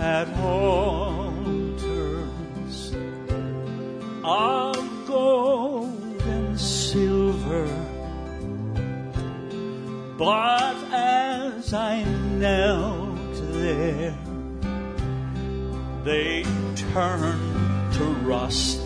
at home of gold and silver. But as I knelt there, they turned to rust.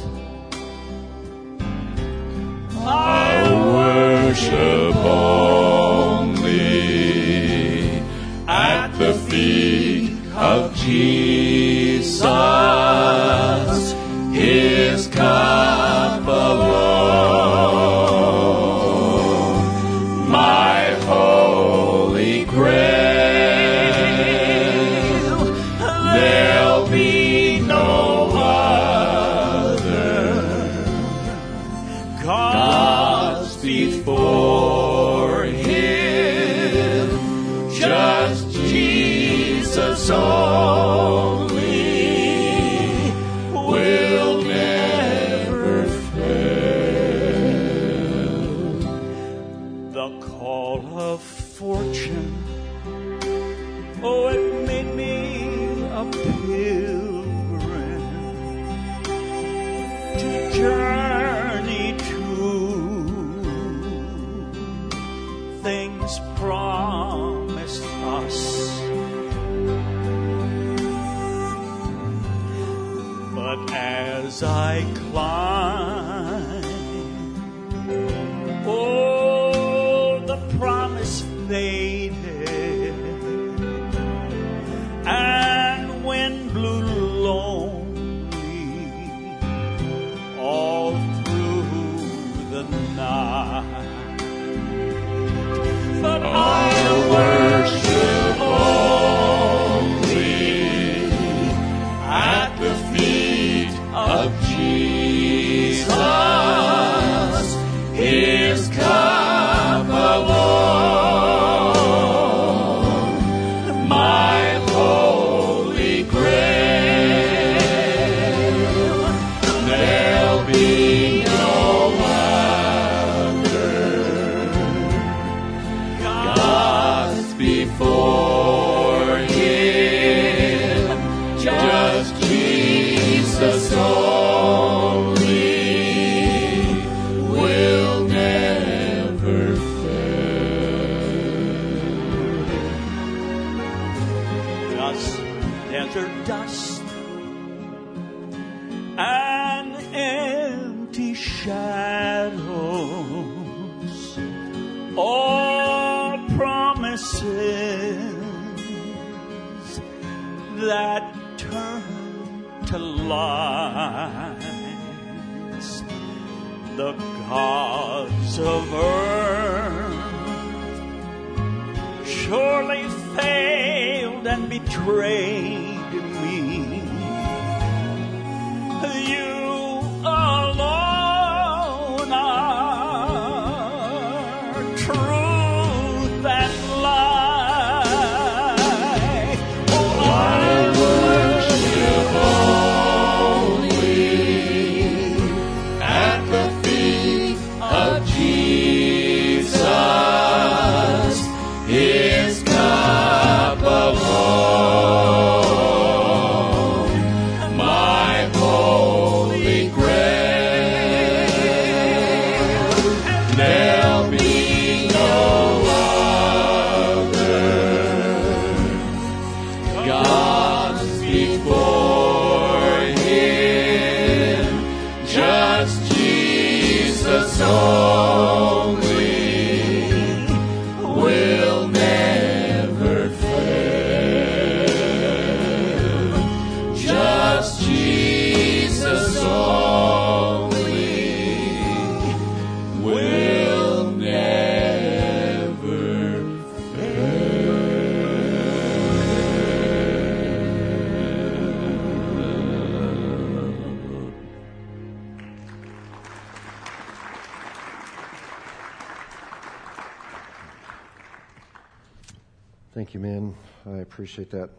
Appreciate that.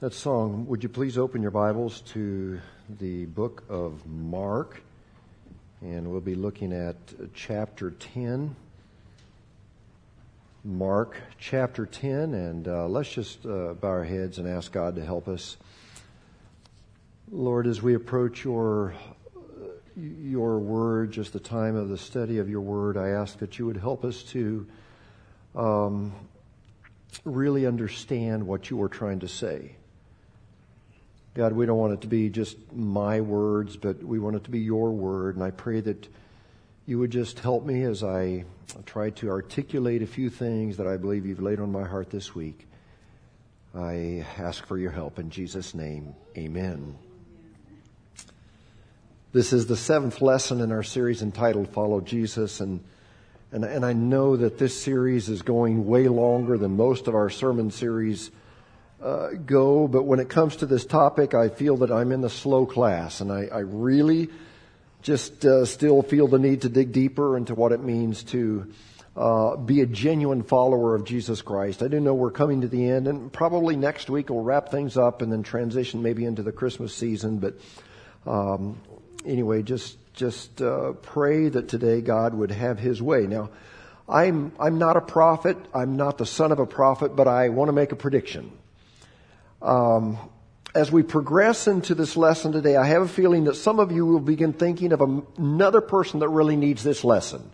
That song. Would you please open your Bibles to the book of Mark? And we'll be looking at chapter 10. Mark chapter 10. And uh, let's just uh, bow our heads and ask God to help us. Lord, as we approach your your word, just the time of the study of your word, I ask that you would help us to um, really understand what you are trying to say. God, we don't want it to be just my words, but we want it to be your word. And I pray that you would just help me as I try to articulate a few things that I believe you've laid on my heart this week. I ask for your help in Jesus' name. Amen. This is the seventh lesson in our series entitled Follow Jesus. And and, and I know that this series is going way longer than most of our sermon series uh, go, but when it comes to this topic, I feel that I'm in the slow class, and I, I really just uh, still feel the need to dig deeper into what it means to uh, be a genuine follower of Jesus Christ. I do know we're coming to the end, and probably next week we'll wrap things up and then transition maybe into the Christmas season. But um, anyway, just just uh, pray that today God would have His way. Now, I'm I'm not a prophet. I'm not the son of a prophet, but I want to make a prediction. Um, as we progress into this lesson today, I have a feeling that some of you will begin thinking of another person that really needs this lesson.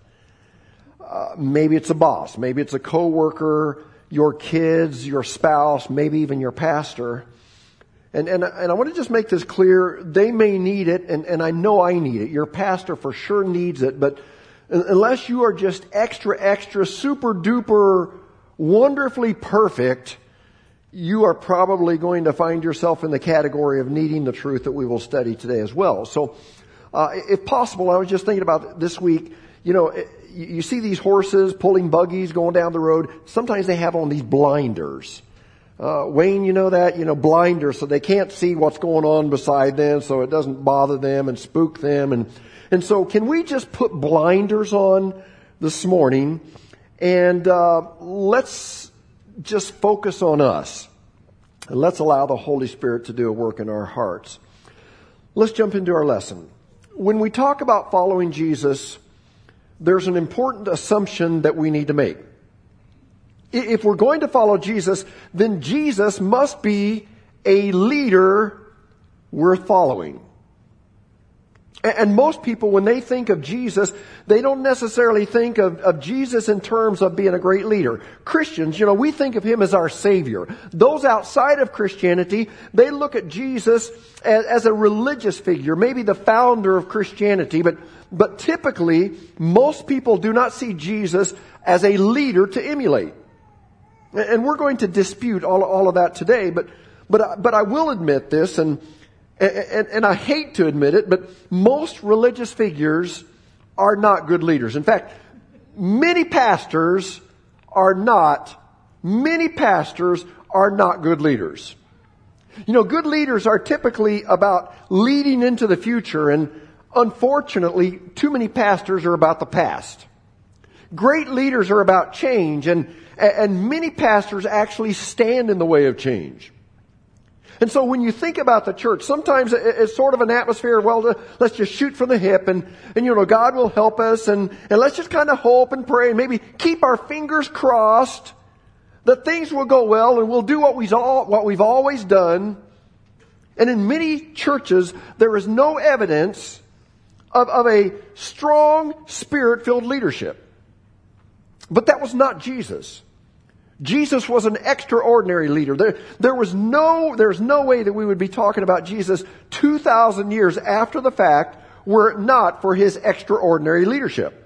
Uh, maybe it's a boss, maybe it's a coworker, your kids, your spouse, maybe even your pastor. And, and, and I want to just make this clear. They may need it, and, and I know I need it. Your pastor for sure needs it, but unless you are just extra, extra, super duper, wonderfully perfect, you are probably going to find yourself in the category of needing the truth that we will study today as well. So, uh, if possible, I was just thinking about this week, you know, you see these horses pulling buggies going down the road. Sometimes they have on these blinders. Uh, Wayne, you know that, you know, blinders, so they can't see what's going on beside them, so it doesn't bother them and spook them. And, and so can we just put blinders on this morning and, uh, let's just focus on us. And let's allow the Holy Spirit to do a work in our hearts. Let's jump into our lesson. When we talk about following Jesus, there's an important assumption that we need to make. If we're going to follow Jesus, then Jesus must be a leader worth following. And most people, when they think of Jesus, they don't necessarily think of, of, Jesus in terms of being a great leader. Christians, you know, we think of Him as our Savior. Those outside of Christianity, they look at Jesus as, as a religious figure, maybe the founder of Christianity, but, but typically, most people do not see Jesus as a leader to emulate. And we're going to dispute all, all of that today, but, but, but I will admit this, and, and, and I hate to admit it, but most religious figures are not good leaders. In fact, many pastors are not, many pastors are not good leaders. You know, good leaders are typically about leading into the future, and unfortunately, too many pastors are about the past. Great leaders are about change, and and many pastors actually stand in the way of change. And so when you think about the church, sometimes it's sort of an atmosphere, of, well, let's just shoot from the hip and, and you know, God will help us and, and let's just kind of hope and pray and maybe keep our fingers crossed that things will go well and we'll do what we've, all, what we've always done. And in many churches, there is no evidence of, of a strong spirit-filled leadership. But that was not Jesus. Jesus was an extraordinary leader. There, there was no, there's no way that we would be talking about Jesus 2,000 years after the fact were it not for his extraordinary leadership.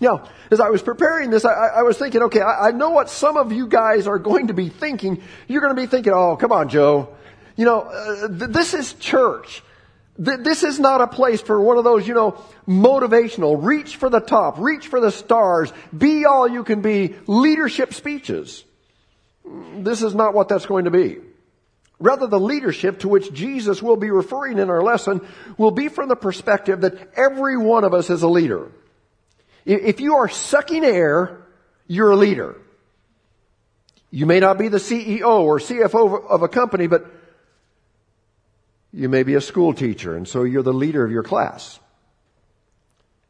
Now, as I was preparing this, I, I was thinking, okay, I, I, know what some of you guys are going to be thinking. You're going to be thinking, oh, come on, Joe. You know, uh, th- this is church. This is not a place for one of those, you know, motivational, reach for the top, reach for the stars, be all you can be, leadership speeches. This is not what that's going to be. Rather, the leadership to which Jesus will be referring in our lesson will be from the perspective that every one of us is a leader. If you are sucking air, you're a leader. You may not be the CEO or CFO of a company, but you may be a school teacher, and so you're the leader of your class.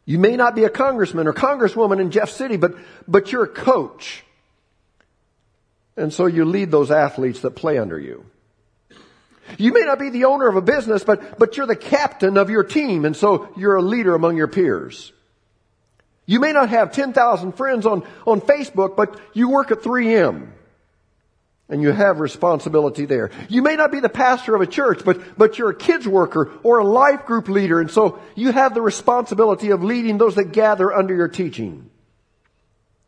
You may not be a congressman or congresswoman in Jeff City, but, but you're a coach. And so you lead those athletes that play under you. You may not be the owner of a business, but, but you're the captain of your team, and so you're a leader among your peers. You may not have 10,000 friends on, on Facebook, but you work at 3M. And you have responsibility there. You may not be the pastor of a church, but, but you're a kids worker or a life group leader, and so you have the responsibility of leading those that gather under your teaching.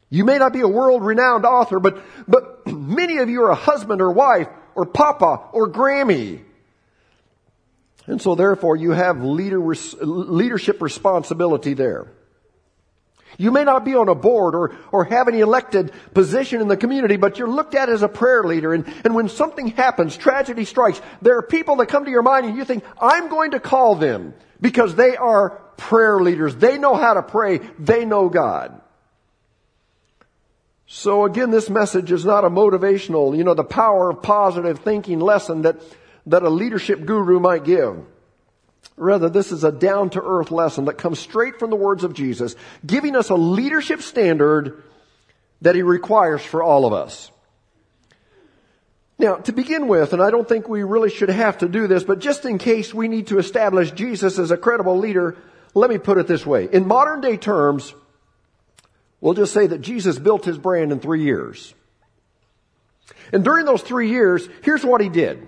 You may not be a world renowned author, but, but many of you are a husband or wife or papa or Grammy. And so therefore you have leader, leadership responsibility there. You may not be on a board or, or have any elected position in the community, but you're looked at as a prayer leader. And, and when something happens, tragedy strikes, there are people that come to your mind and you think, I'm going to call them because they are prayer leaders. They know how to pray. They know God. So again, this message is not a motivational, you know, the power of positive thinking lesson that, that a leadership guru might give. Rather, this is a down to earth lesson that comes straight from the words of Jesus, giving us a leadership standard that he requires for all of us. Now, to begin with, and I don't think we really should have to do this, but just in case we need to establish Jesus as a credible leader, let me put it this way. In modern day terms, we'll just say that Jesus built his brand in three years. And during those three years, here's what he did.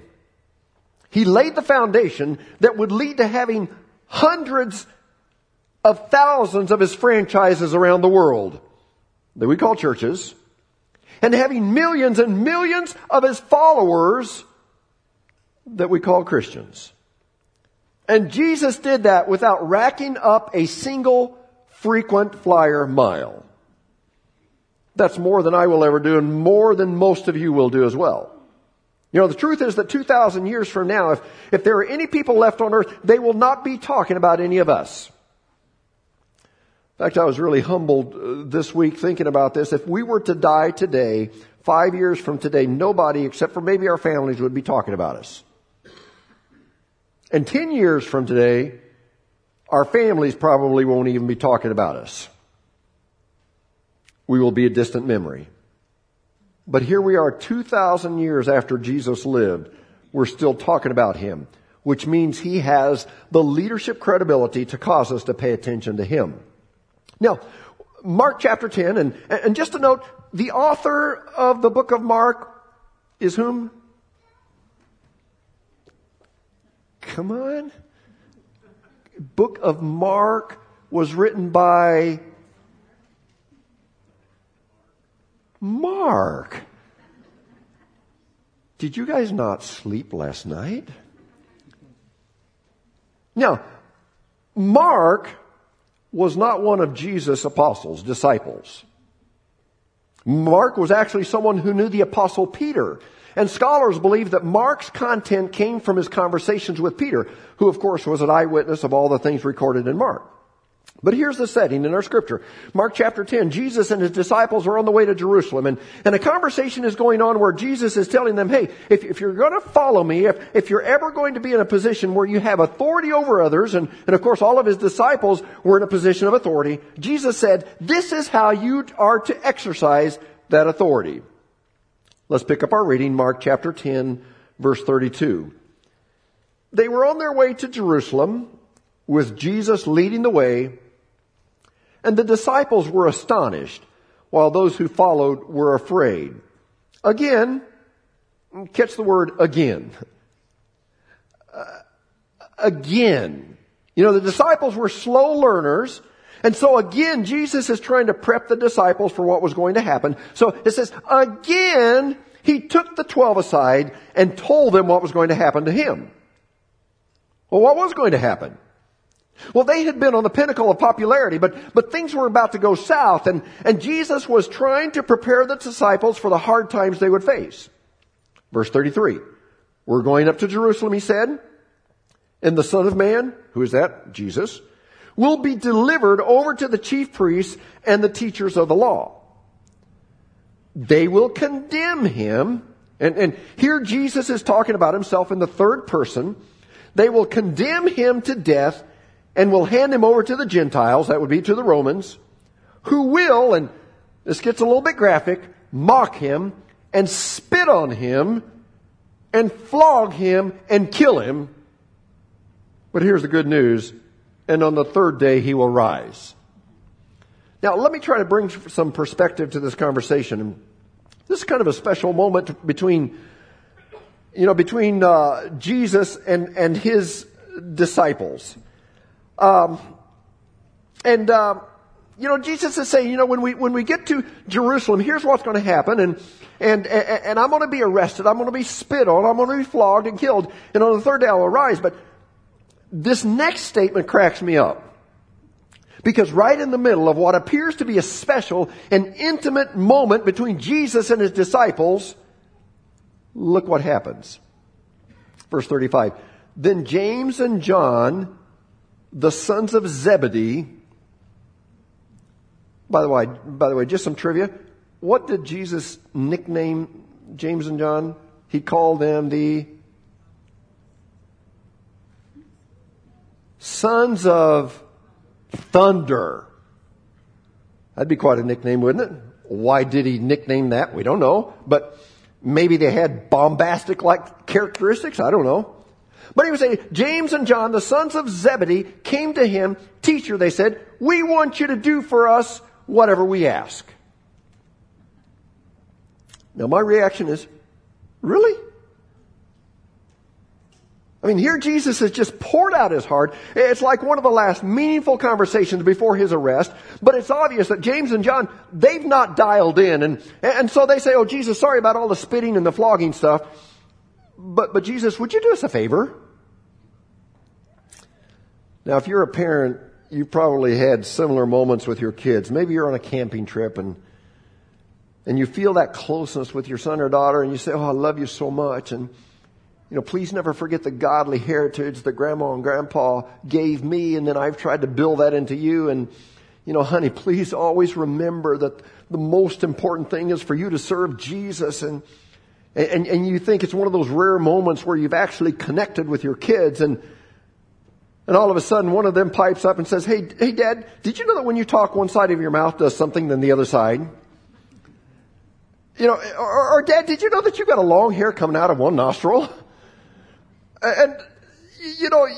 He laid the foundation that would lead to having hundreds of thousands of his franchises around the world that we call churches and having millions and millions of his followers that we call Christians. And Jesus did that without racking up a single frequent flyer mile. That's more than I will ever do and more than most of you will do as well. You know, the truth is that 2,000 years from now, if, if there are any people left on earth, they will not be talking about any of us. In fact, I was really humbled uh, this week thinking about this. If we were to die today, five years from today, nobody except for maybe our families would be talking about us. And 10 years from today, our families probably won't even be talking about us. We will be a distant memory. But here we are 2,000 years after Jesus lived. We're still talking about him, which means he has the leadership credibility to cause us to pay attention to him. Now, Mark chapter 10, and, and just a note, the author of the book of Mark is whom? Come on. Book of Mark was written by Mark. Did you guys not sleep last night? Now, Mark was not one of Jesus' apostles, disciples. Mark was actually someone who knew the apostle Peter. And scholars believe that Mark's content came from his conversations with Peter, who of course was an eyewitness of all the things recorded in Mark. But here's the setting in our scripture. Mark chapter 10, Jesus and his disciples are on the way to Jerusalem and, and a conversation is going on where Jesus is telling them, hey, if, if you're going to follow me, if, if you're ever going to be in a position where you have authority over others, and, and of course all of his disciples were in a position of authority, Jesus said, this is how you are to exercise that authority. Let's pick up our reading, Mark chapter 10, verse 32. They were on their way to Jerusalem with Jesus leading the way and the disciples were astonished, while those who followed were afraid. Again, catch the word again. Uh, again. You know, the disciples were slow learners, and so again, Jesus is trying to prep the disciples for what was going to happen. So it says, again, he took the twelve aside and told them what was going to happen to him. Well, what was going to happen? Well, they had been on the pinnacle of popularity, but, but things were about to go south, and, and Jesus was trying to prepare the disciples for the hard times they would face. Verse 33. We're going up to Jerusalem, he said, and the Son of Man, who is that? Jesus, will be delivered over to the chief priests and the teachers of the law. they will condemn him. And, and here Jesus is talking about himself in the third person. They will condemn him to death and will hand him over to the Gentiles, that would be to the Romans, who will, and this gets a little bit graphic, mock him and spit on him and flog him and kill him. But here's the good news. And on the third day he will rise. Now let me try to bring some perspective to this conversation. This is kind of a special moment between, you know, between uh, Jesus and and his disciples. Um, and uh, you know, Jesus is saying, you know, when we when we get to Jerusalem, here's what's going to happen, and and and, and I'm going to be arrested, I'm going to be spit on, I'm going to be flogged and killed, and on the third day I'll arise. But this next statement cracks me up. Because right in the middle of what appears to be a special and intimate moment between Jesus and his disciples, look what happens. Verse 35. Then James and John, the sons of Zebedee, by the way, by the way, just some trivia. What did Jesus nickname James and John? He called them the sons of thunder. That'd be quite a nickname, wouldn't it? Why did he nickname that? We don't know. But maybe they had bombastic like characteristics. I don't know. But he would say, James and John, the sons of Zebedee, came to him. Teacher, they said, we want you to do for us whatever we ask. Now my reaction is, really? I mean, here Jesus has just poured out his heart. It's like one of the last meaningful conversations before his arrest, but it's obvious that James and John, they've not dialed in. And, and so they say, oh, Jesus, sorry about all the spitting and the flogging stuff. But, but Jesus, would you do us a favor? Now, if you're a parent, you've probably had similar moments with your kids. Maybe you're on a camping trip and, and you feel that closeness with your son or daughter and you say, oh, I love you so much. And, you know, please never forget the godly heritage that grandma and grandpa gave me, and then I've tried to build that into you. And, you know, honey, please always remember that the most important thing is for you to serve Jesus. And, and, and you think it's one of those rare moments where you've actually connected with your kids. And, and all of a sudden, one of them pipes up and says, Hey, hey, dad, did you know that when you talk, one side of your mouth does something than the other side? You know, or, or dad, did you know that you've got a long hair coming out of one nostril? And, you know,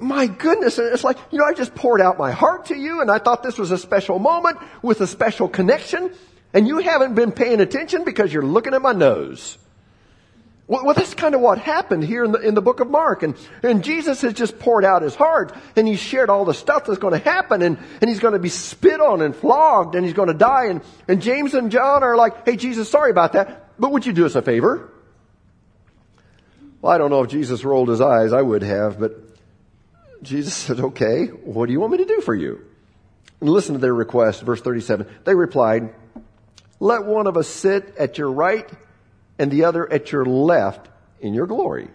my goodness, it's like, you know, I just poured out my heart to you and I thought this was a special moment with a special connection and you haven't been paying attention because you're looking at my nose. Well, that's kind of what happened here in the, in the book of Mark. And, and Jesus has just poured out his heart and he's shared all the stuff that's going to happen and, and he's going to be spit on and flogged and he's going to die. And, and James and John are like, hey, Jesus, sorry about that, but would you do us a favor? Well, I don't know if Jesus rolled his eyes. I would have, but Jesus said, okay, what do you want me to do for you? And listen to their request, verse 37. They replied, let one of us sit at your right and the other at your left in your glory.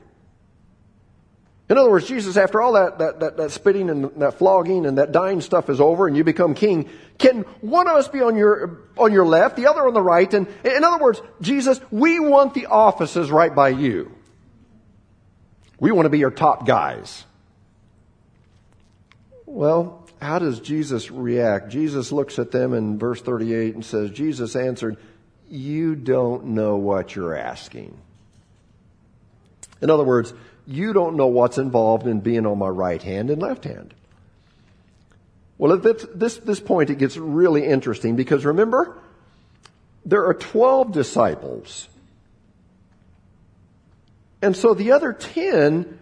In other words, Jesus, after all that, that, that, that, spitting and that flogging and that dying stuff is over and you become king, can one of us be on your, on your left, the other on the right? And in other words, Jesus, we want the offices right by you. We want to be your top guys. Well, how does Jesus react? Jesus looks at them in verse 38 and says, Jesus answered, You don't know what you're asking. In other words, you don't know what's involved in being on my right hand and left hand. Well, at this, this, point, it gets really interesting because remember, there are 12 disciples and so the other 10,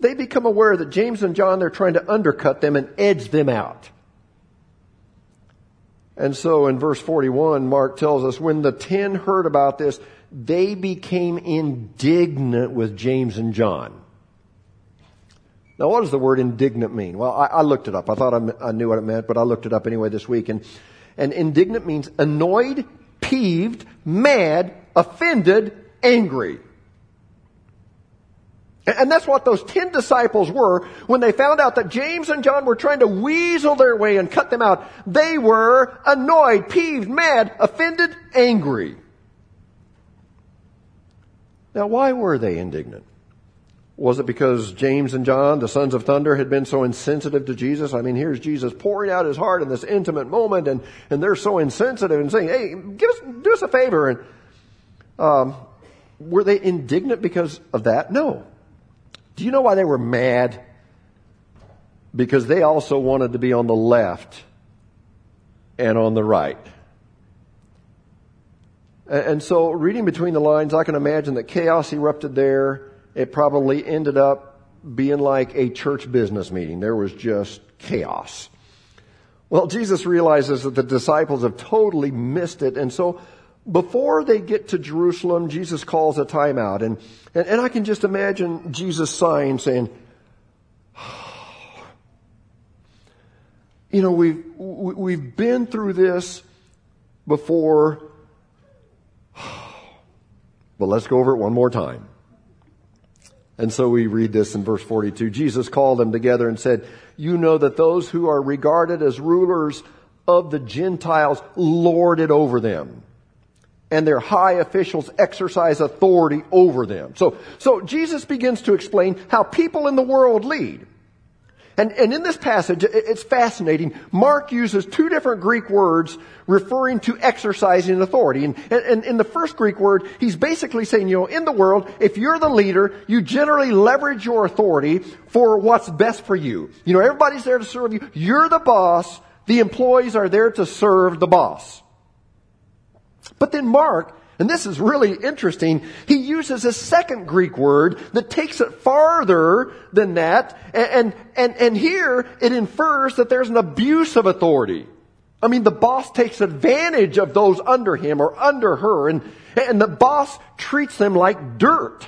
they become aware that James and John, they're trying to undercut them and edge them out. And so in verse 41, Mark tells us, when the 10 heard about this, they became indignant with James and John. Now, what does the word indignant mean? Well, I, I looked it up. I thought I, I, knew what it meant, but I looked it up anyway this week. And, and indignant means annoyed, peeved, mad, offended, angry. And that's what those ten disciples were when they found out that James and John were trying to weasel their way and cut them out. They were annoyed, peeved, mad, offended, angry. Now, why were they indignant? Was it because James and John, the sons of thunder, had been so insensitive to Jesus? I mean, here's Jesus pouring out his heart in this intimate moment, and, and they're so insensitive and saying, hey, give us, do us a favor. And, um, were they indignant because of that? No. Do you know why they were mad? Because they also wanted to be on the left and on the right. And so, reading between the lines, I can imagine that chaos erupted there. It probably ended up being like a church business meeting. There was just chaos. Well, Jesus realizes that the disciples have totally missed it. And so, before they get to Jerusalem, Jesus calls a timeout. And, and, and I can just imagine Jesus sighing, saying, You know, we've, we've been through this before, but let's go over it one more time. And so we read this in verse 42. Jesus called them together and said, You know that those who are regarded as rulers of the Gentiles lord it over them and their high officials exercise authority over them. So, so Jesus begins to explain how people in the world lead. And, and in this passage, it's fascinating. Mark uses two different Greek words referring to exercising authority. And, and in the first Greek word, he's basically saying, you know, in the world, if you're the leader, you generally leverage your authority for what's best for you. You know, everybody's there to serve you. You're the boss. The employees are there to serve the boss. But then Mark, and this is really interesting, he uses a second Greek word that takes it farther than that. And, and, and here it infers that there's an abuse of authority. I mean, the boss takes advantage of those under him or under her, and, and the boss treats them like dirt.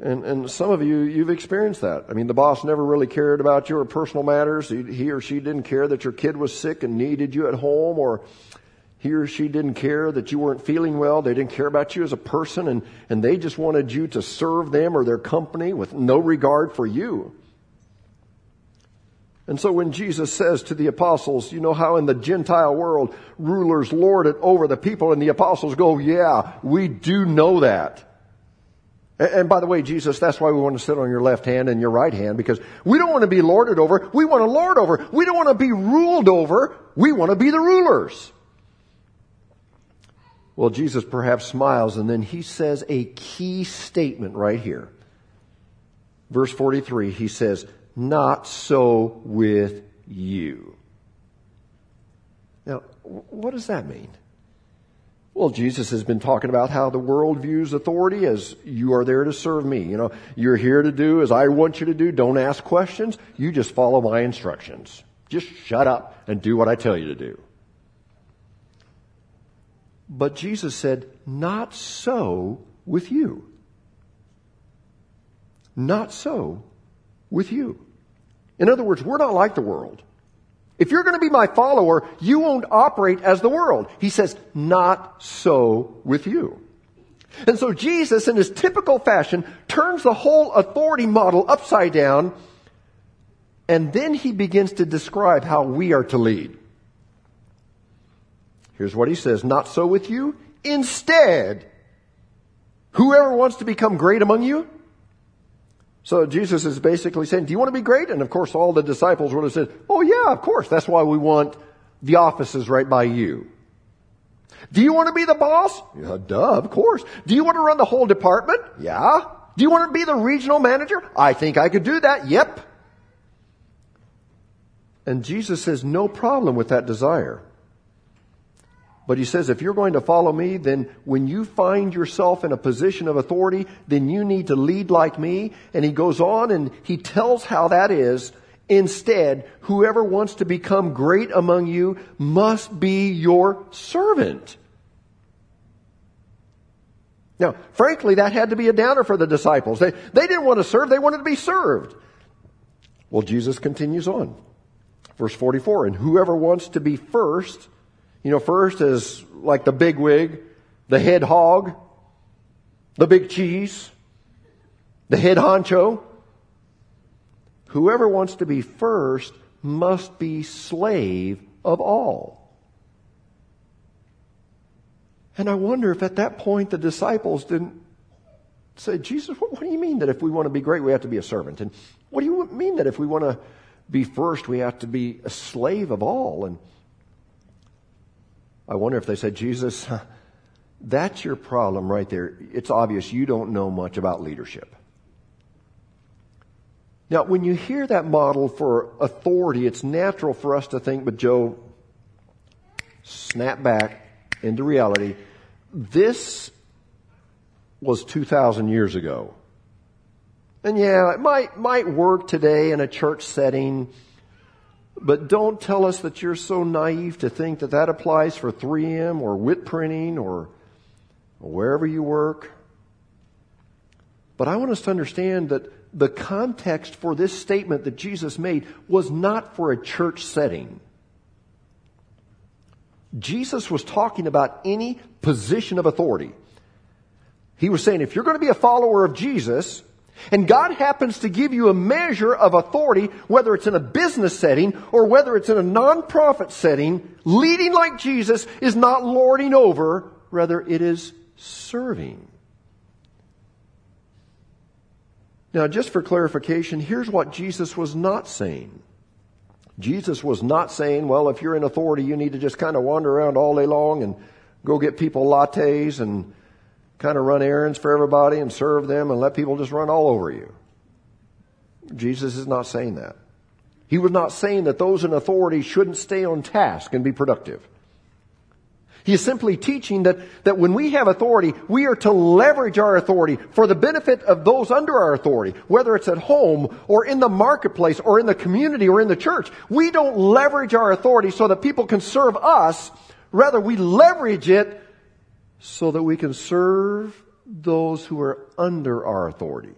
And, and some of you, you've experienced that. I mean, the boss never really cared about your personal matters. He, he or she didn't care that your kid was sick and needed you at home, or he or she didn't care that you weren't feeling well. They didn't care about you as a person, and, and they just wanted you to serve them or their company with no regard for you. And so when Jesus says to the apostles, you know how in the Gentile world rulers lord it over the people, and the apostles go, yeah, we do know that. And by the way, Jesus, that's why we want to sit on your left hand and your right hand, because we don't want to be lorded over. We want to lord over. We don't want to be ruled over. We want to be the rulers. Well, Jesus perhaps smiles and then he says a key statement right here. Verse 43, he says, not so with you. Now, what does that mean? Well, Jesus has been talking about how the world views authority as you are there to serve me. You know, you're here to do as I want you to do. Don't ask questions. You just follow my instructions. Just shut up and do what I tell you to do. But Jesus said, Not so with you. Not so with you. In other words, we're not like the world. If you're going to be my follower, you won't operate as the world. He says, not so with you. And so Jesus, in his typical fashion, turns the whole authority model upside down, and then he begins to describe how we are to lead. Here's what he says, not so with you. Instead, whoever wants to become great among you. So Jesus is basically saying, do you want to be great? And of course all the disciples would have said, oh yeah, of course. That's why we want the offices right by you. Do you want to be the boss? Yeah, duh, of course. Do you want to run the whole department? Yeah. Do you want to be the regional manager? I think I could do that. Yep. And Jesus says, no problem with that desire. But he says, if you're going to follow me, then when you find yourself in a position of authority, then you need to lead like me. And he goes on and he tells how that is. Instead, whoever wants to become great among you must be your servant. Now, frankly, that had to be a downer for the disciples. They, they didn't want to serve, they wanted to be served. Well, Jesus continues on. Verse 44, and whoever wants to be first you know, first is like the big wig, the head hog, the big cheese. the head honcho. Whoever wants to be first must be slave of all. And I wonder if at that point the disciples didn't say, Jesus, what, do you mean that if we want to be great, we have to be a servant? And what do you mean that if we want to be first, we have to be a slave of all? And I wonder if they said, Jesus, that's your problem right there. It's obvious you don't know much about leadership. Now, when you hear that model for authority, it's natural for us to think, but Joe, snap back into reality. This was 2,000 years ago. And yeah, it might, might work today in a church setting, but don't tell us that you're so naive to think that that applies for 3M or WIT printing or, wherever you work. But I want us to understand that the context for this statement that Jesus made was not for a church setting. Jesus was talking about any position of authority. He was saying, if you're going to be a follower of Jesus, and God happens to give you a measure of authority, whether it's in a business setting or whether it's in a nonprofit setting, leading like Jesus is not lording over, rather it is serving. Now, just for clarification, here's what Jesus was not saying. Jesus was not saying, well, if you're in authority, you need to just kind of wander around all day long and go get people lattes and kind of run errands for everybody and serve them and let people just run all over you. Jesus is not saying that. He was not saying that those in authority shouldn't stay on task and be productive. He is simply teaching that, that when we have authority, we are to leverage our authority for the benefit of those under our authority, whether it's at home or in the marketplace or in the community or in the church. We don't leverage our authority so that people can serve us. Rather, we leverage it so that we can serve those who are under our authority.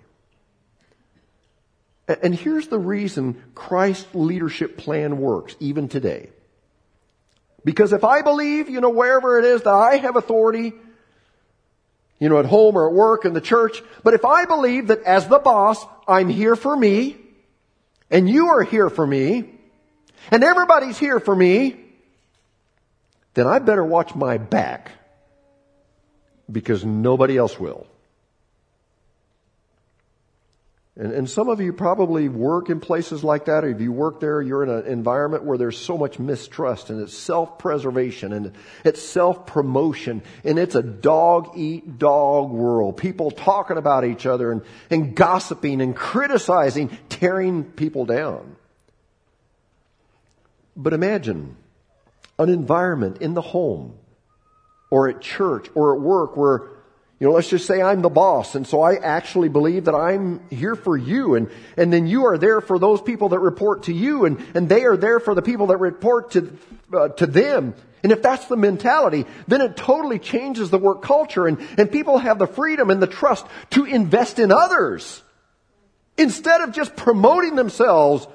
And here's the reason Christ's leadership plan works, even today. Because if I believe, you know, wherever it is that I have authority, you know, at home or at work in the church, but if I believe that as the boss, I'm here for me, and you are here for me, and everybody's here for me, then I better watch my back because nobody else will. And, and some of you probably work in places like that, or if you work there, you're in an environment where there's so much mistrust and it's self-preservation and it's self-promotion and it's a dog-eat-dog world. People talking about each other and, and gossiping and criticizing, tearing people down. But imagine an environment in the home or at church or at work where, you know, let's just say I'm the boss and so I actually believe that I'm here for you and, and then you are there for those people that report to you and, and they are there for the people that report to, uh, to them. And if that's the mentality, then it totally changes the work culture and, and people have the freedom and the trust to invest in others instead of just promoting themselves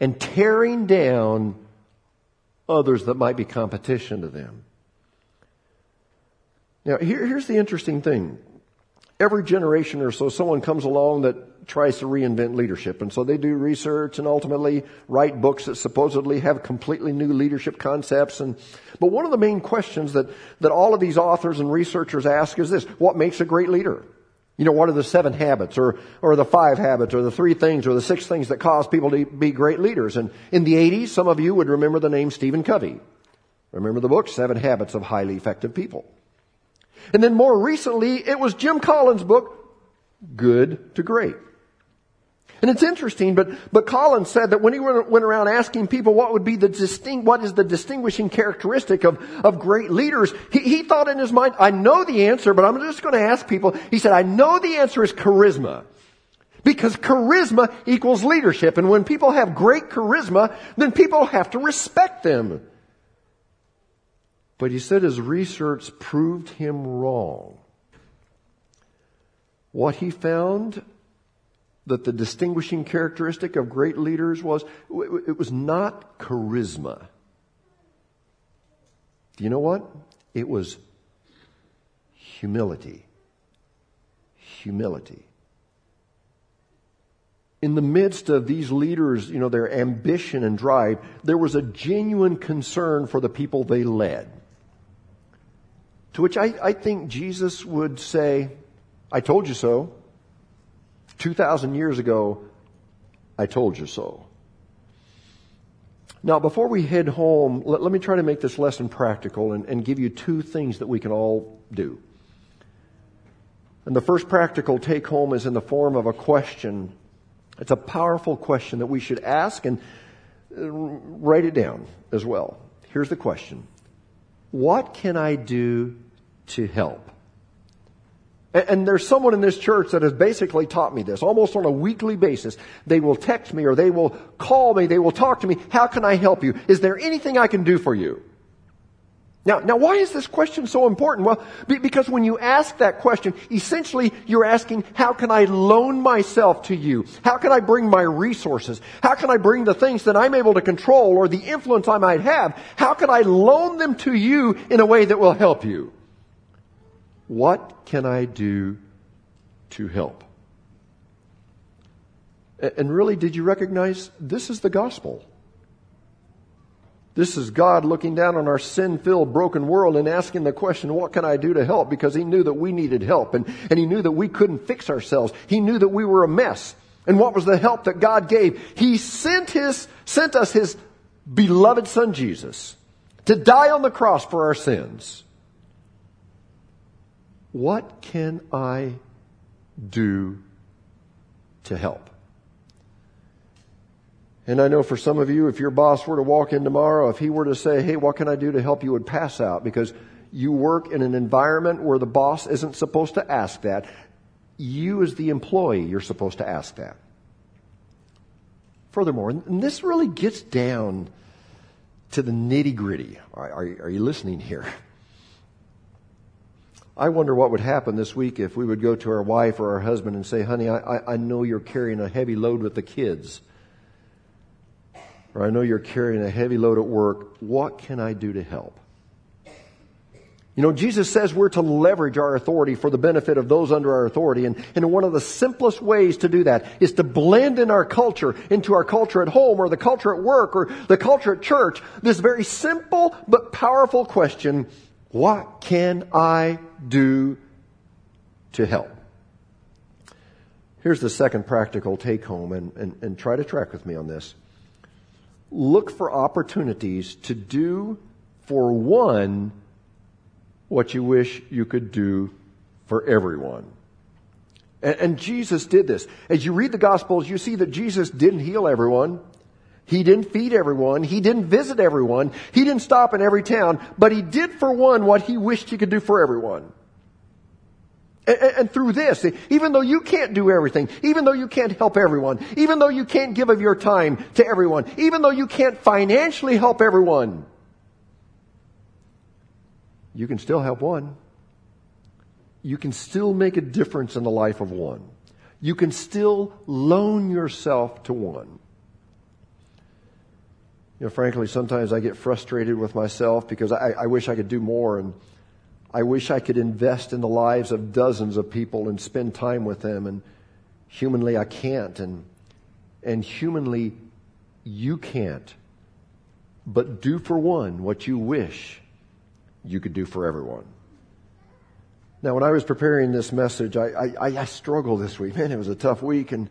and tearing down others that might be competition to them. Now, here, here's the interesting thing. Every generation or so, someone comes along that tries to reinvent leadership. And so they do research and ultimately write books that supposedly have completely new leadership concepts. And, but one of the main questions that, that all of these authors and researchers ask is this, what makes a great leader? You know, what are the seven habits or, or the five habits or the three things or the six things that cause people to be great leaders? And in the 80s, some of you would remember the name Stephen Covey. Remember the book, Seven Habits of Highly Effective People. And then more recently, it was Jim Collins' book, Good to Great. And it's interesting, but, but Collins said that when he went, around asking people what would be the distinct, what is the distinguishing characteristic of, of great leaders, he, he thought in his mind, I know the answer, but I'm just going to ask people. He said, I know the answer is charisma. Because charisma equals leadership. And when people have great charisma, then people have to respect them. But he said his research proved him wrong. What he found that the distinguishing characteristic of great leaders was it was not charisma. Do you know what? It was humility. Humility. in the midst of these leaders, you know, their ambition and drive, there was a genuine concern for the people they led. To which I, I think Jesus would say, I told you so. 2,000 years ago, I told you so. Now, before we head home, let, let me try to make this lesson practical and, and give you two things that we can all do. And the first practical take home is in the form of a question. It's a powerful question that we should ask and uh, write it down as well. Here's the question What can I do to help? And there's someone in this church that has basically taught me this almost on a weekly basis. They will text me or they will call me, they will talk to me. How can I help you? Is there anything I can do for you? Now, now why is this question so important? Well, because when you ask that question, essentially you're asking, how can I loan myself to you? How can I bring my resources? How can I bring the things that I'm able to control or the influence I might have? How can I loan them to you in a way that will help you? What can I do to help? And really, did you recognize this is the gospel? This is God looking down on our sin filled, broken world and asking the question, what can I do to help? Because He knew that we needed help and, and He knew that we couldn't fix ourselves. He knew that we were a mess. And what was the help that God gave? He sent His, sent us His beloved Son Jesus to die on the cross for our sins. What can I do to help? And I know for some of you, if your boss were to walk in tomorrow, if he were to say, Hey, what can I do to help you, would pass out because you work in an environment where the boss isn't supposed to ask that. You, as the employee, you're supposed to ask that. Furthermore, and this really gets down to the nitty gritty. Are, are, are you listening here? I wonder what would happen this week if we would go to our wife or our husband and say, honey, I, I know you're carrying a heavy load with the kids. Or I know you're carrying a heavy load at work. What can I do to help? You know, Jesus says we're to leverage our authority for the benefit of those under our authority. And, and one of the simplest ways to do that is to blend in our culture into our culture at home or the culture at work or the culture at church. This very simple but powerful question, what can I do to help? Here's the second practical take home, and, and, and try to track with me on this. Look for opportunities to do for one what you wish you could do for everyone. And, and, Jesus did this. As you read the Gospels, you see that Jesus didn't heal everyone. He didn't feed everyone. He didn't visit everyone. He didn't stop in every town, but he did for one what he wished he could do for everyone. And, and through this, even though you can't do everything, even though you can't help everyone, even though you can't give of your time to everyone, even though you can't financially help everyone, you can still help one. You can still make a difference in the life of one. You can still loan yourself to one. You know, frankly, sometimes I get frustrated with myself because I, I wish I could do more and I wish I could invest in the lives of dozens of people and spend time with them and humanly I can't and, and humanly you can't. But do for one what you wish you could do for everyone. Now, when I was preparing this message, I, I, I struggled this week. Man, it was a tough week and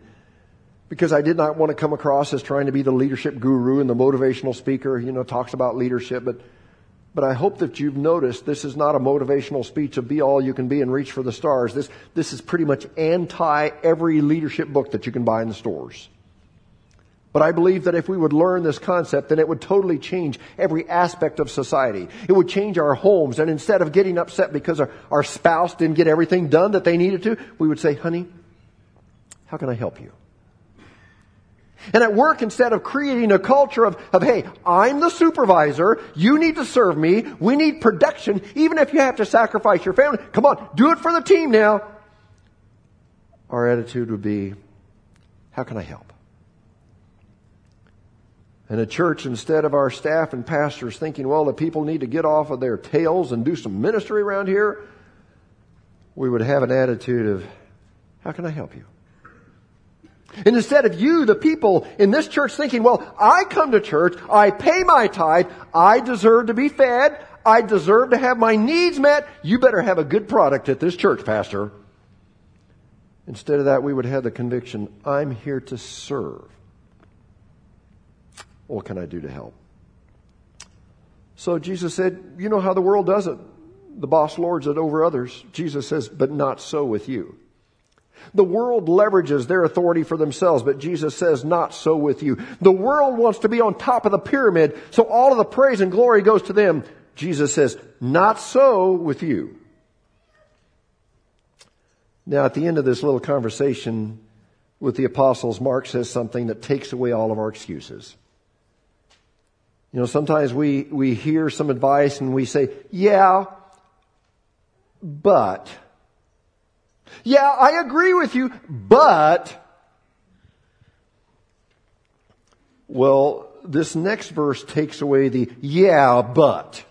because I did not want to come across as trying to be the leadership guru and the motivational speaker, you know, talks about leadership, but but I hope that you've noticed this is not a motivational speech of be all you can be and reach for the stars. This, this is pretty much anti every leadership book that you can buy in the stores. But I believe that if we would learn this concept, then it would totally change every aspect of society. It would change our homes. And instead of getting upset because our, our spouse didn't get everything done that they needed to, we would say, honey, how can I help you? And at work, instead of creating a culture of, of, hey, I'm the supervisor, you need to serve me, we need production, even if you have to sacrifice your family, come on, do it for the team now. Our attitude would be, how can I help? And a church, instead of our staff and pastors thinking, well, the people need to get off of their tails and do some ministry around here, we would have an attitude of, how can I help you? And instead of you, the people in this church thinking, well, I come to church, I pay my tithe, I deserve to be fed, I deserve to have my needs met, you better have a good product at this church, Pastor. Instead of that, we would have the conviction, I'm here to serve. What can I do to help? So Jesus said, You know how the world does it. The boss lords it over others. Jesus says, But not so with you. The world leverages their authority for themselves, but Jesus says, Not so with you. The world wants to be on top of the pyramid, so all of the praise and glory goes to them. Jesus says, Not so with you. Now, at the end of this little conversation with the apostles, Mark says something that takes away all of our excuses. You know, sometimes we, we hear some advice and we say, yeah, but. Yeah, I agree with you, but. Well, this next verse takes away the yeah, but.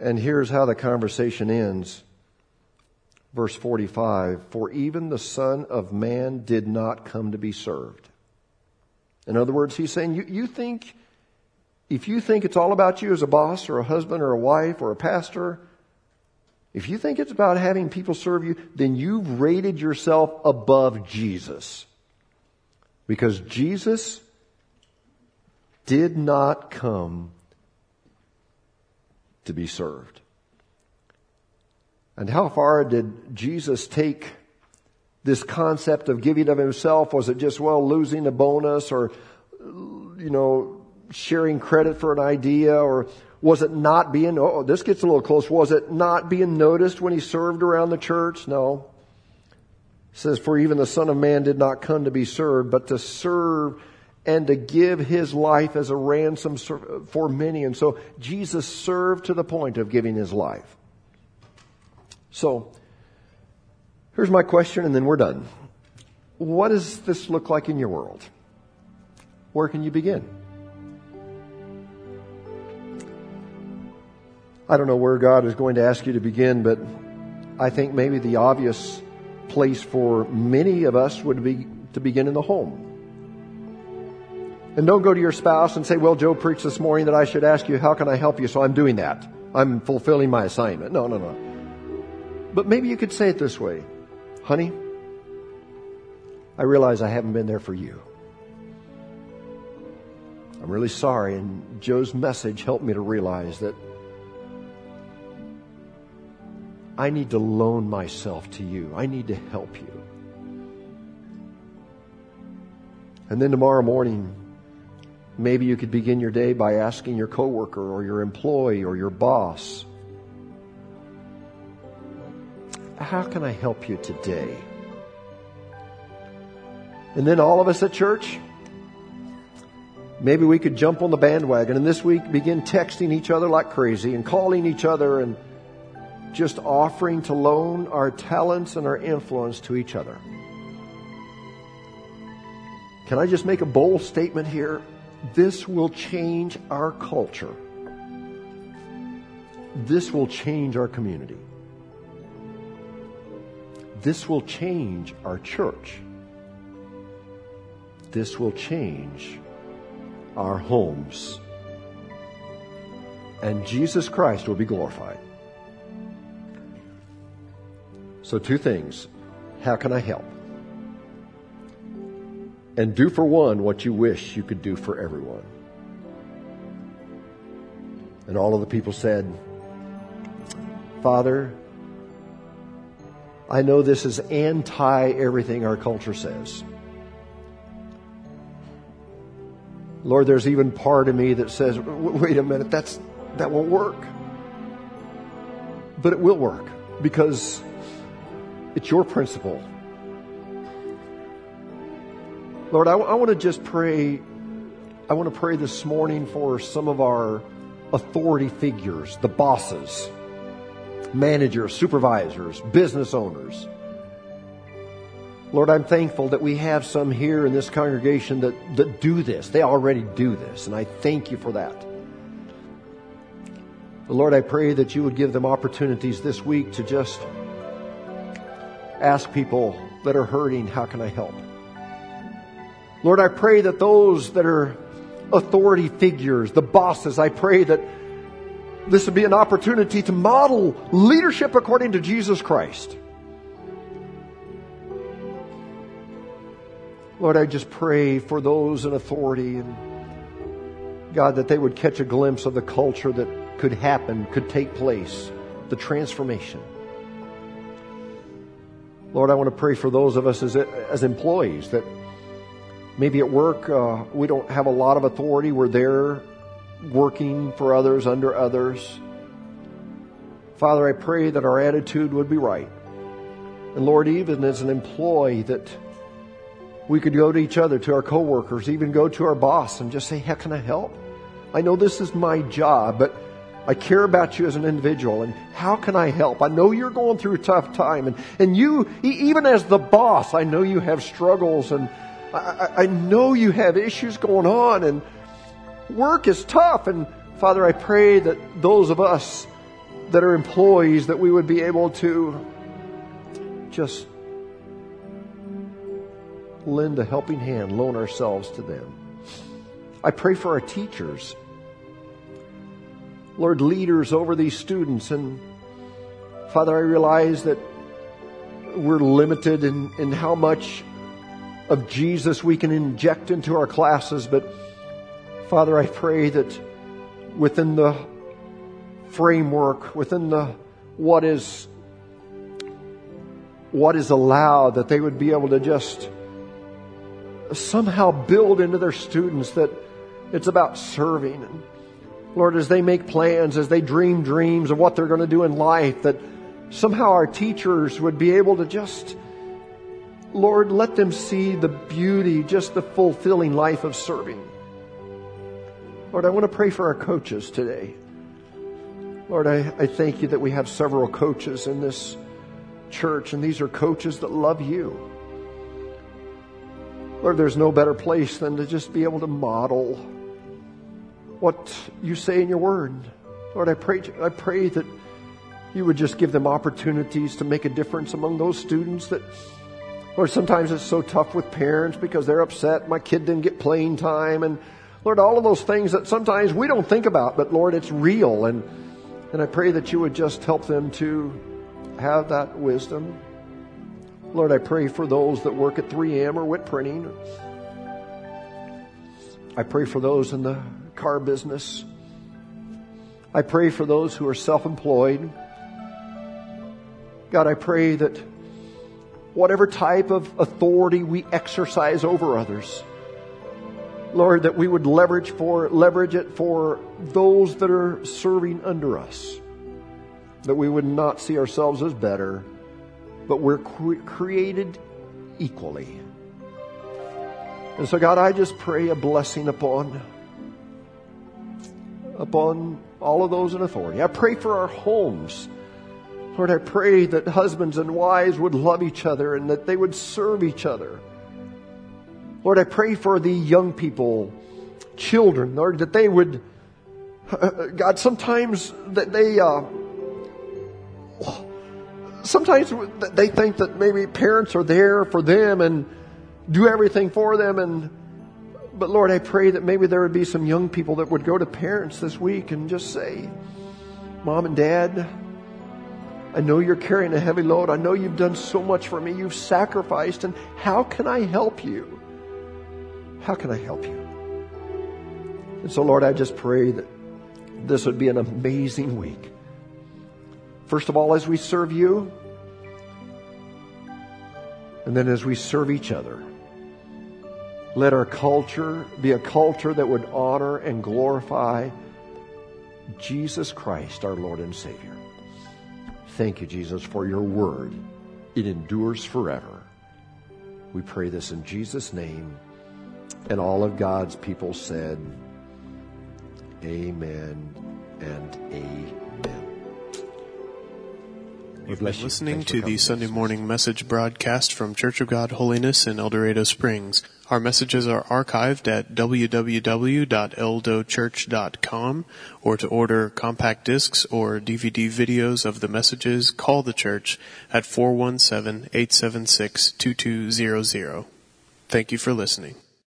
And here's how the conversation ends. Verse 45 For even the Son of Man did not come to be served in other words, he's saying, you, you think, if you think it's all about you as a boss or a husband or a wife or a pastor, if you think it's about having people serve you, then you've rated yourself above Jesus. Because Jesus did not come to be served. And how far did Jesus take this concept of giving of himself? Was it just, well, losing a bonus or, you know, sharing credit for an idea or was it not being, oh, this gets a little close. Was it not being noticed when he served around the church? No. It says, for even the Son of Man did not come to be served, but to serve and to give his life as a ransom for many. And so Jesus served to the point of giving his life. So, Here's my question, and then we're done. What does this look like in your world? Where can you begin? I don't know where God is going to ask you to begin, but I think maybe the obvious place for many of us would be to begin in the home. And don't go to your spouse and say, Well, Joe preached this morning that I should ask you, How can I help you? So I'm doing that. I'm fulfilling my assignment. No, no, no. But maybe you could say it this way Honey, I realize I haven't been there for you. I'm really sorry, and Joe's message helped me to realize that I need to loan myself to you. I need to help you. And then tomorrow morning, maybe you could begin your day by asking your coworker or your employee or your boss how can I help you today? And then all of us at church, maybe we could jump on the bandwagon and this week begin texting each other like crazy and calling each other and just offering to loan our talents and our influence to each other. Can I just make a bold statement here? This will change our culture. This will change our community. This will change our church. This will change our homes. And Jesus Christ will be glorified. So, two things. How can I help? And do for one what you wish you could do for everyone. And all of the people said, Father, I know this is anti everything our culture says. Lord, there's even part of me that says, wait a minute, that's, that won't work. But it will work because it's your principle. Lord, I, I want to just pray. I want to pray this morning for some of our authority figures, the bosses managers, supervisors, business owners. Lord, I'm thankful that we have some here in this congregation that, that do this. They already do this, and I thank you for that. But Lord, I pray that you would give them opportunities this week to just ask people, that are hurting, how can I help? Lord, I pray that those that are authority figures, the bosses, I pray that this would be an opportunity to model leadership according to Jesus Christ. Lord, I just pray for those in authority and God that they would catch a glimpse of the culture that could happen, could take place, the transformation. Lord, I want to pray for those of us as, as employees that maybe at work uh, we don't have a lot of authority. We're there working for others, under others. Father, I pray that our attitude would be right. And Lord, even as an employee, that we could go to each other, to our coworkers, even go to our boss and just say, How can I help? I know this is my job, but I care about you as an individual and how can I help? I know you're going through a tough time and, and you, even as the boss, I know you have struggles and I, I know you have issues going on and work is tough. And Father, I pray that those of us that are employees, that we would be able to just lend a helping hand, loan ourselves to them. I pray for our teachers. Lord, leaders over these students. And Father, I realize that we're limited in, in how much of Jesus we can inject into our classes. But Father, I pray that within the framework, within the what is what is allowed, that they would be able to just somehow build into their students that it's about serving. And Lord, as they make plans, as they dream dreams of what they're going to do in life, that somehow our teachers would be able to just, Lord, let them see the beauty, just the fulfilling life of serving. Lord, I want to pray for our coaches today. Lord, I, I thank you that we have several coaches in this church, and these are coaches that love you. Lord, there's no better place than to just be able to model what you say in your word. Lord, I pray, I pray that you would just give them opportunities to make a difference among those students that, Lord, sometimes it's so tough with parents because they're upset. My kid didn't get playing time. And Lord, all of those things that sometimes we don't think about, but Lord, it's real. And, and I pray that you would just help them to have that wisdom. Lord, I pray for those that work at 3M or WIT printing. I pray for those in the car business. I pray for those who are self employed. God, I pray that whatever type of authority we exercise over others, Lord, that we would leverage for leverage it for those that are serving under us. That we would not see ourselves as better, but we're cre- created equally. And so, God, I just pray a blessing upon, upon all of those in authority. I pray for our homes. Lord, I pray that husbands and wives would love each other and that they would serve each other. Lord, I pray for the young people, children, Lord, that they would, God, sometimes that they, uh, sometimes they think that maybe parents are there for them and do everything for them and but Lord, I pray that maybe there would be some young people that would go to parents this week and just say, Mom and Dad, I know you're carrying a heavy load. I know you've done so much for me. You've sacrificed. And how can I help you? How can I help you? And so, Lord, I just pray that this would be an amazing week. First of all, as we serve you, and then as we serve each other, let our culture be a culture that would honor and glorify Jesus Christ, our Lord and Savior. Thank you, Jesus, for your word. It endures forever. We pray this in Jesus' name. And all of God's people said, Amen and Amen. You've been listening to the. Sunday morning message broadcast from Church of God Holiness in El Dorado Springs. Our messages are archived at www.eldochurch.com or to order compact discs or DVD videos of the messages, call the church at 417-876-2200. Thank you for listening.